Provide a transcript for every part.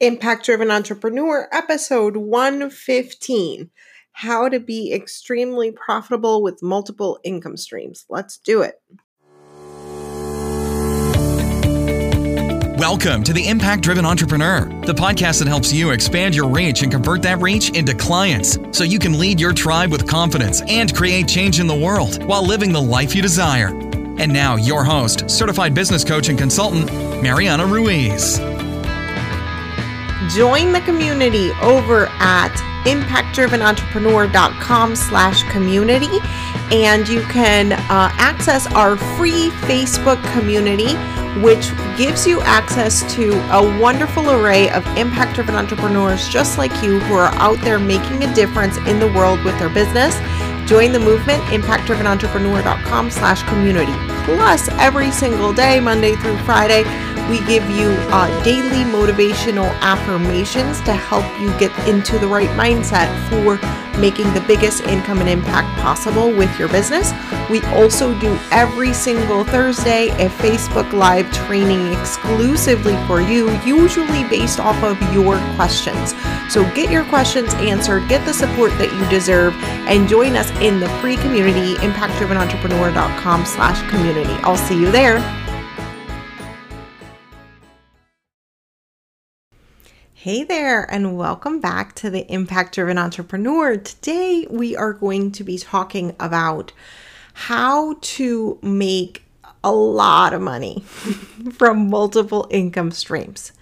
Impact Driven Entrepreneur, episode 115 How to Be Extremely Profitable with Multiple Income Streams. Let's do it. Welcome to the Impact Driven Entrepreneur, the podcast that helps you expand your reach and convert that reach into clients so you can lead your tribe with confidence and create change in the world while living the life you desire. And now, your host, certified business coach and consultant, Mariana Ruiz. Join the community over at impactdrivenentrepreneur.com slash community and you can uh, access our free facebook community which gives you access to a wonderful array of impact driven entrepreneurs just like you who are out there making a difference in the world with their business. Join the movement impactdrivenentrepreneur.com slash community. Plus every single day monday through friday we give you uh, daily motivational affirmations to help you get into the right mindset for making the biggest income and impact possible with your business. We also do every single Thursday a Facebook Live training exclusively for you, usually based off of your questions. So get your questions answered, get the support that you deserve, and join us in the free community, impactdrivenentrepreneur.com slash community. I'll see you there. Hey there, and welcome back to the Impact Driven Entrepreneur. Today, we are going to be talking about how to make a lot of money from multiple income streams.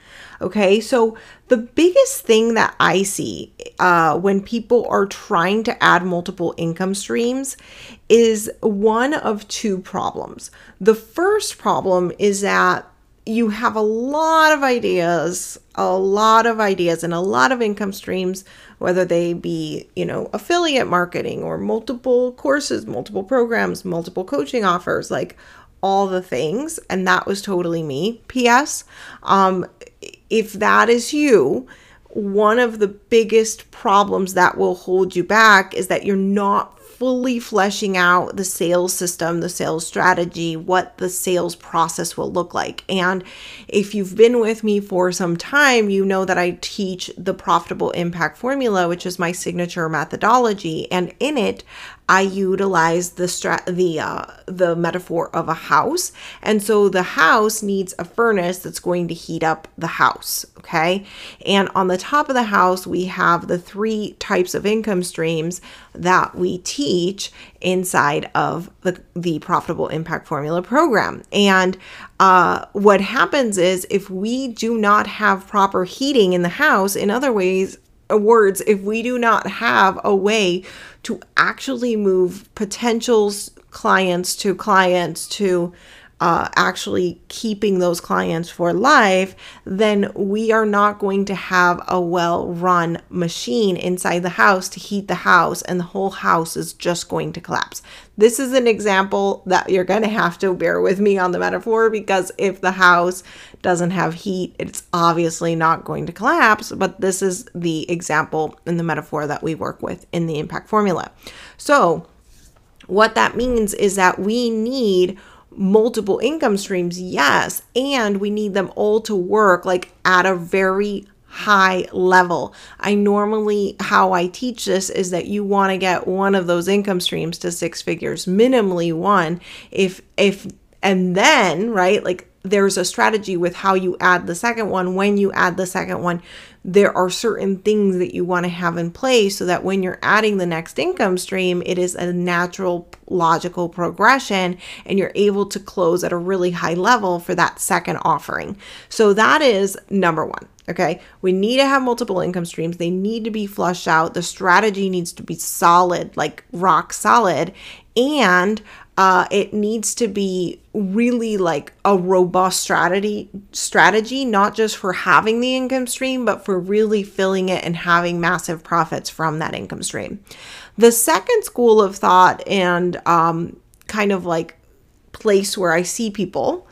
Okay, so the biggest thing that I see uh, when people are trying to add multiple income streams is one of two problems. The first problem is that you have a lot of ideas, a lot of ideas and a lot of income streams, whether they be, you know, affiliate marketing or multiple courses, multiple programs, multiple coaching offers, like all the things. And that was totally me. P.S. Um, if that is you, one of the biggest problems that will hold you back is that you're not fully fleshing out the sales system, the sales strategy, what the sales process will look like. And if you've been with me for some time, you know that I teach the profitable impact formula, which is my signature methodology. And in it, I utilize the strat the uh, the metaphor of a house, and so the house needs a furnace that's going to heat up the house. Okay, and on the top of the house we have the three types of income streams that we teach inside of the the profitable impact formula program. And uh, what happens is if we do not have proper heating in the house, in other ways words, if we do not have a way to actually move potentials clients to clients to uh, actually keeping those clients for life, then we are not going to have a well run machine inside the house to heat the house, and the whole house is just going to collapse. This is an example that you're going to have to bear with me on the metaphor because if the house doesn't have heat, it's obviously not going to collapse. But this is the example in the metaphor that we work with in the impact formula. So, what that means is that we need multiple income streams, yes, and we need them all to work like at a very high level. I normally how I teach this is that you want to get one of those income streams to six figures, minimally one. If if and then, right? Like there's a strategy with how you add the second one. When you add the second one, there are certain things that you want to have in place so that when you're adding the next income stream, it is a natural, logical progression and you're able to close at a really high level for that second offering. So that is number one. Okay, we need to have multiple income streams. They need to be flushed out. The strategy needs to be solid, like rock solid. And uh, it needs to be really like a robust strategy strategy not just for having the income stream but for really filling it and having massive profits from that income stream. The second school of thought and um, kind of like place where i see people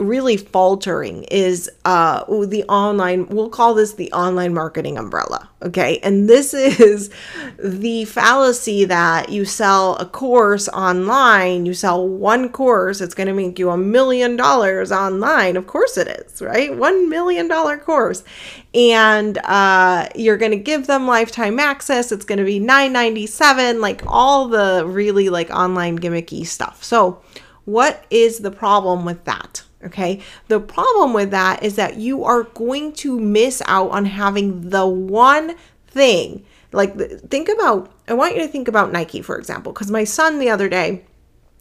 really faltering is uh the online we'll call this the online marketing umbrella okay? And this is the fallacy that you sell a course online you sell one course it's going to make you a million dollars online. Of course it is right? One million dollar course. And uh you're going to give them lifetime access it's going to be 997 like all the really like online gimmicky stuff. So what is the problem with that Okay. The problem with that is that you are going to miss out on having the one thing. Like, think about, I want you to think about Nike, for example, because my son the other day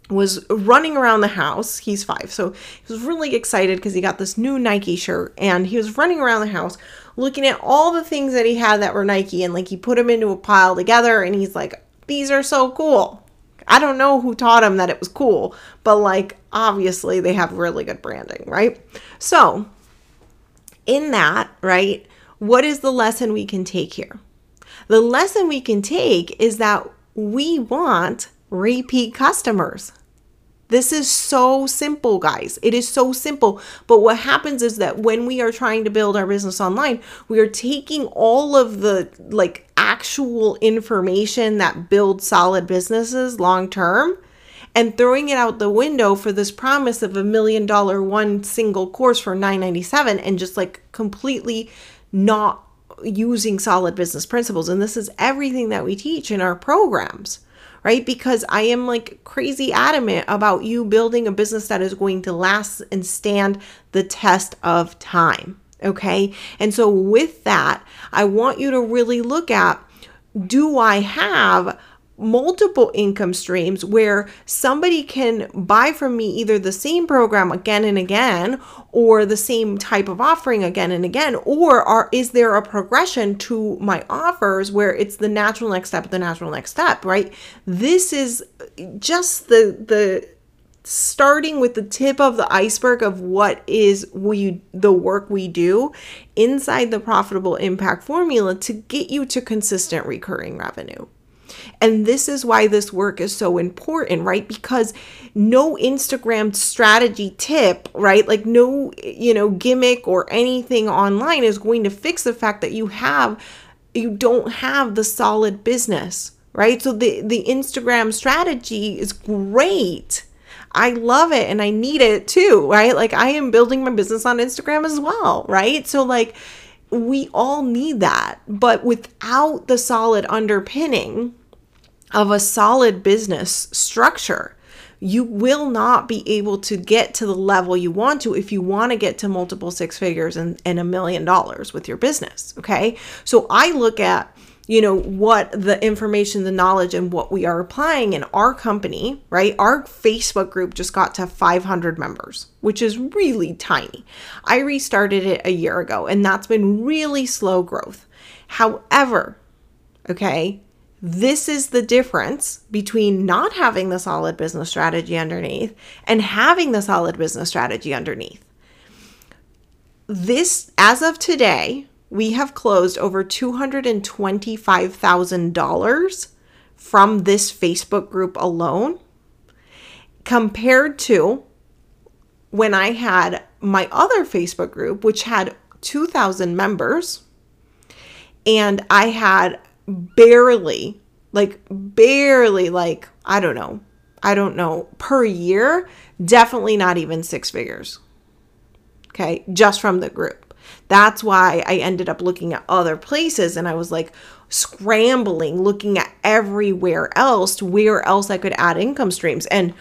was running around the house. He's five. So he was really excited because he got this new Nike shirt and he was running around the house looking at all the things that he had that were Nike and like he put them into a pile together and he's like, these are so cool. I don't know who taught him that it was cool, but like obviously they have really good branding, right? So, in that, right, what is the lesson we can take here? The lesson we can take is that we want repeat customers. This is so simple, guys. It is so simple. But what happens is that when we are trying to build our business online, we are taking all of the like actual information that builds solid businesses long term and throwing it out the window for this promise of a million dollar one single course for 997 and just like completely not using solid business principles and this is everything that we teach in our programs right? Because I am like crazy adamant about you building a business that is going to last and stand the test of time. Okay. And so, with that, I want you to really look at do I have multiple income streams where somebody can buy from me either the same program again and again or the same type of offering again and again or are is there a progression to my offers where it's the natural next step the natural next step right this is just the the starting with the tip of the iceberg of what is we the work we do inside the profitable impact formula to get you to consistent recurring revenue and this is why this work is so important, right? Because no Instagram strategy tip, right? Like no, you know, gimmick or anything online is going to fix the fact that you have you don't have the solid business, right? So the the Instagram strategy is great. I love it and I need it too, right? Like I am building my business on Instagram as well, right? So like we all need that, but without the solid underpinning, of a solid business structure, you will not be able to get to the level you want to if you want to get to multiple six figures and, and a million dollars with your business. Okay. So I look at, you know, what the information, the knowledge, and what we are applying in our company, right? Our Facebook group just got to 500 members, which is really tiny. I restarted it a year ago, and that's been really slow growth. However, okay, this is the difference between not having the solid business strategy underneath and having the solid business strategy underneath. This, as of today, we have closed over $225,000 from this Facebook group alone compared to when I had my other Facebook group, which had 2,000 members, and I had barely, like barely, like, I don't know, I don't know, per year, definitely not even six figures. Okay, just from the group. That's why I ended up looking at other places and I was like scrambling, looking at everywhere else, where else I could add income streams. And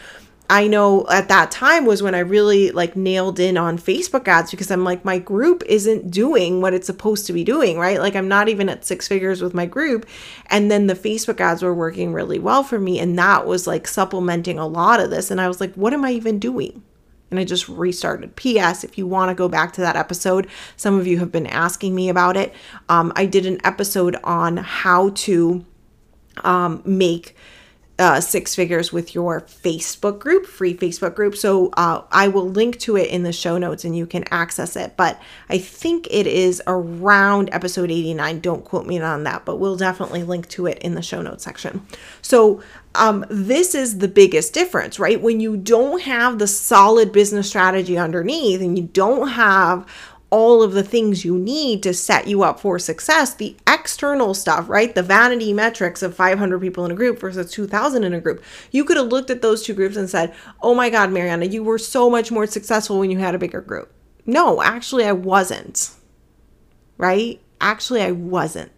I know at that time was when I really like nailed in on Facebook ads because I'm like, my group isn't doing what it's supposed to be doing, right? Like, I'm not even at six figures with my group. And then the Facebook ads were working really well for me. And that was like supplementing a lot of this. And I was like, what am I even doing? And I just restarted. P.S. If you want to go back to that episode, some of you have been asking me about it. Um, I did an episode on how to um, make uh, six figures with your Facebook group, free Facebook group. So uh, I will link to it in the show notes and you can access it. But I think it is around episode 89. Don't quote me on that, but we'll definitely link to it in the show notes section. So um, this is the biggest difference, right? When you don't have the solid business strategy underneath and you don't have all of the things you need to set you up for success, the external stuff, right? The vanity metrics of 500 people in a group versus 2,000 in a group. You could have looked at those two groups and said, oh my God, Mariana, you were so much more successful when you had a bigger group. No, actually, I wasn't, right? Actually, I wasn't.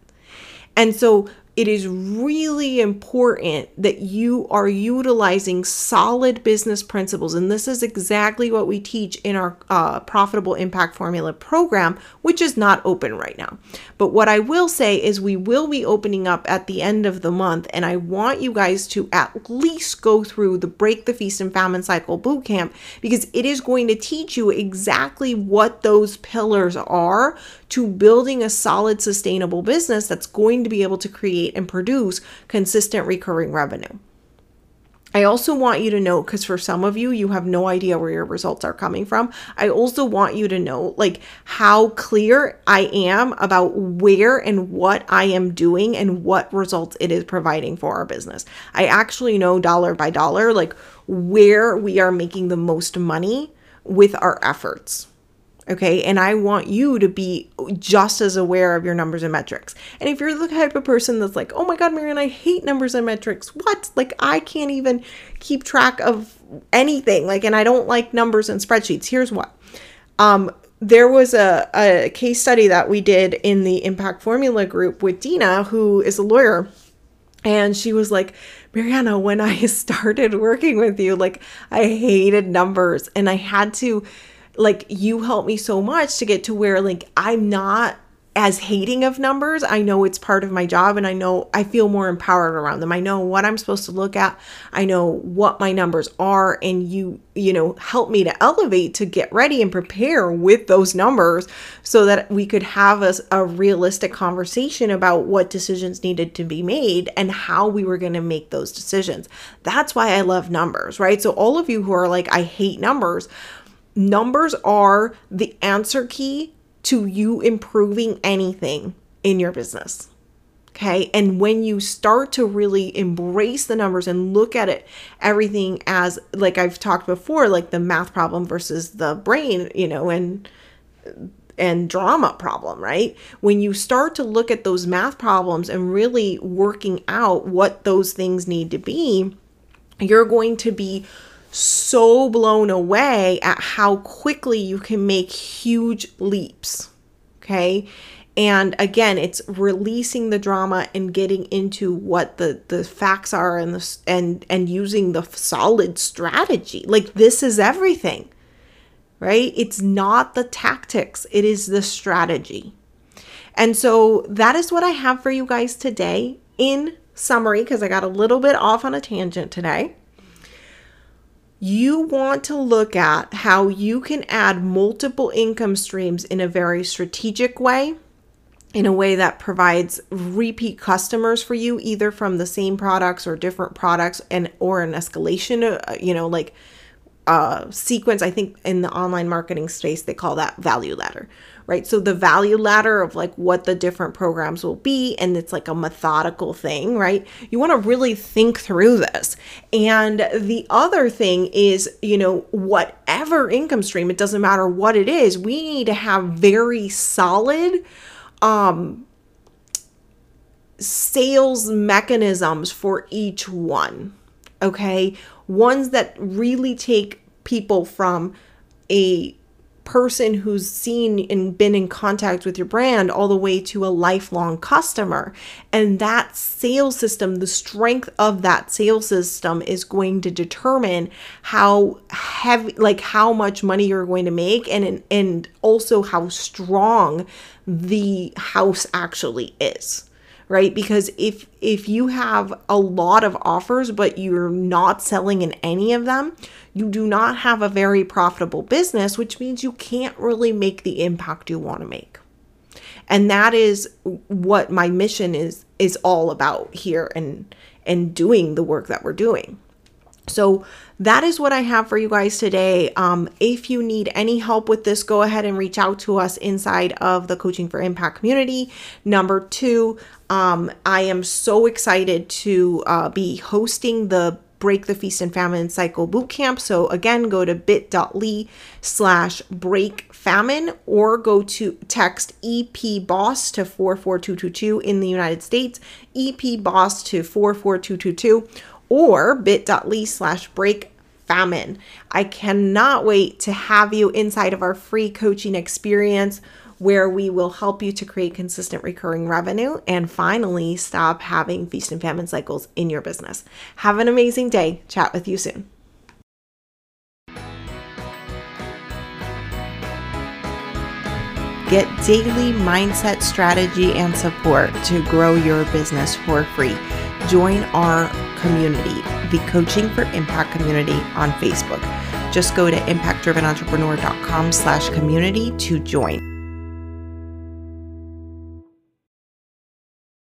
And so it is really important that you are utilizing solid business principles. And this is exactly what we teach in our uh, Profitable Impact Formula program, which is not open right now. But what I will say is we will be opening up at the end of the month. And I want you guys to at least go through the Break the Feast and Famine Cycle Bootcamp because it is going to teach you exactly what those pillars are to building a solid, sustainable business that's going to be able to create and produce consistent recurring revenue. I also want you to know because for some of you, you have no idea where your results are coming from. I also want you to know like how clear I am about where and what I am doing and what results it is providing for our business. I actually know dollar by dollar like where we are making the most money with our efforts. Okay. And I want you to be just as aware of your numbers and metrics. And if you're the type of person that's like, oh my God, Marian, I hate numbers and metrics. What? Like, I can't even keep track of anything. Like, and I don't like numbers and spreadsheets. Here's what. Um, there was a, a case study that we did in the impact formula group with Dina, who is a lawyer. And she was like, Mariana, when I started working with you, like I hated numbers and I had to like you helped me so much to get to where like I'm not as hating of numbers. I know it's part of my job and I know I feel more empowered around them. I know what I'm supposed to look at. I know what my numbers are and you you know help me to elevate to get ready and prepare with those numbers so that we could have a, a realistic conversation about what decisions needed to be made and how we were going to make those decisions. That's why I love numbers, right? So all of you who are like I hate numbers, numbers are the answer key to you improving anything in your business. Okay. And when you start to really embrace the numbers and look at it, everything as, like I've talked before, like the math problem versus the brain, you know, and, and drama problem, right? When you start to look at those math problems and really working out what those things need to be, you're going to be so blown away at how quickly you can make huge leaps. Okay. And again, it's releasing the drama and getting into what the, the facts are and the, and and using the solid strategy. Like this is everything. Right? It's not the tactics, it is the strategy. And so that is what I have for you guys today in summary because I got a little bit off on a tangent today you want to look at how you can add multiple income streams in a very strategic way in a way that provides repeat customers for you either from the same products or different products and or an escalation uh, you know like uh, sequence i think in the online marketing space they call that value ladder right? So the value ladder of like what the different programs will be, and it's like a methodical thing, right? You want to really think through this. And the other thing is, you know, whatever income stream, it doesn't matter what it is, we need to have very solid, um, sales mechanisms for each one. Okay. Ones that really take people from a person who's seen and been in contact with your brand all the way to a lifelong customer. And that sales system, the strength of that sales system is going to determine how heavy, like how much money you're going to make and, and also how strong the house actually is right because if if you have a lot of offers but you're not selling in any of them you do not have a very profitable business which means you can't really make the impact you want to make and that is what my mission is is all about here and and doing the work that we're doing. So that is what I have for you guys today. Um, if you need any help with this, go ahead and reach out to us inside of the Coaching for Impact community. Number two, um, I am so excited to uh, be hosting the break the feast and famine cycle bootcamp. So again, go to bit.ly slash break famine or go to text EP boss to 44222 in the United States, EP boss to 44222 or bit.ly slash break famine. I cannot wait to have you inside of our free coaching experience where we will help you to create consistent recurring revenue and finally stop having feast and famine cycles in your business. Have an amazing day. Chat with you soon. Get daily mindset strategy and support to grow your business for free. Join our community, the Coaching for Impact community on Facebook. Just go to impactdrivenentrepreneur.com slash community to join.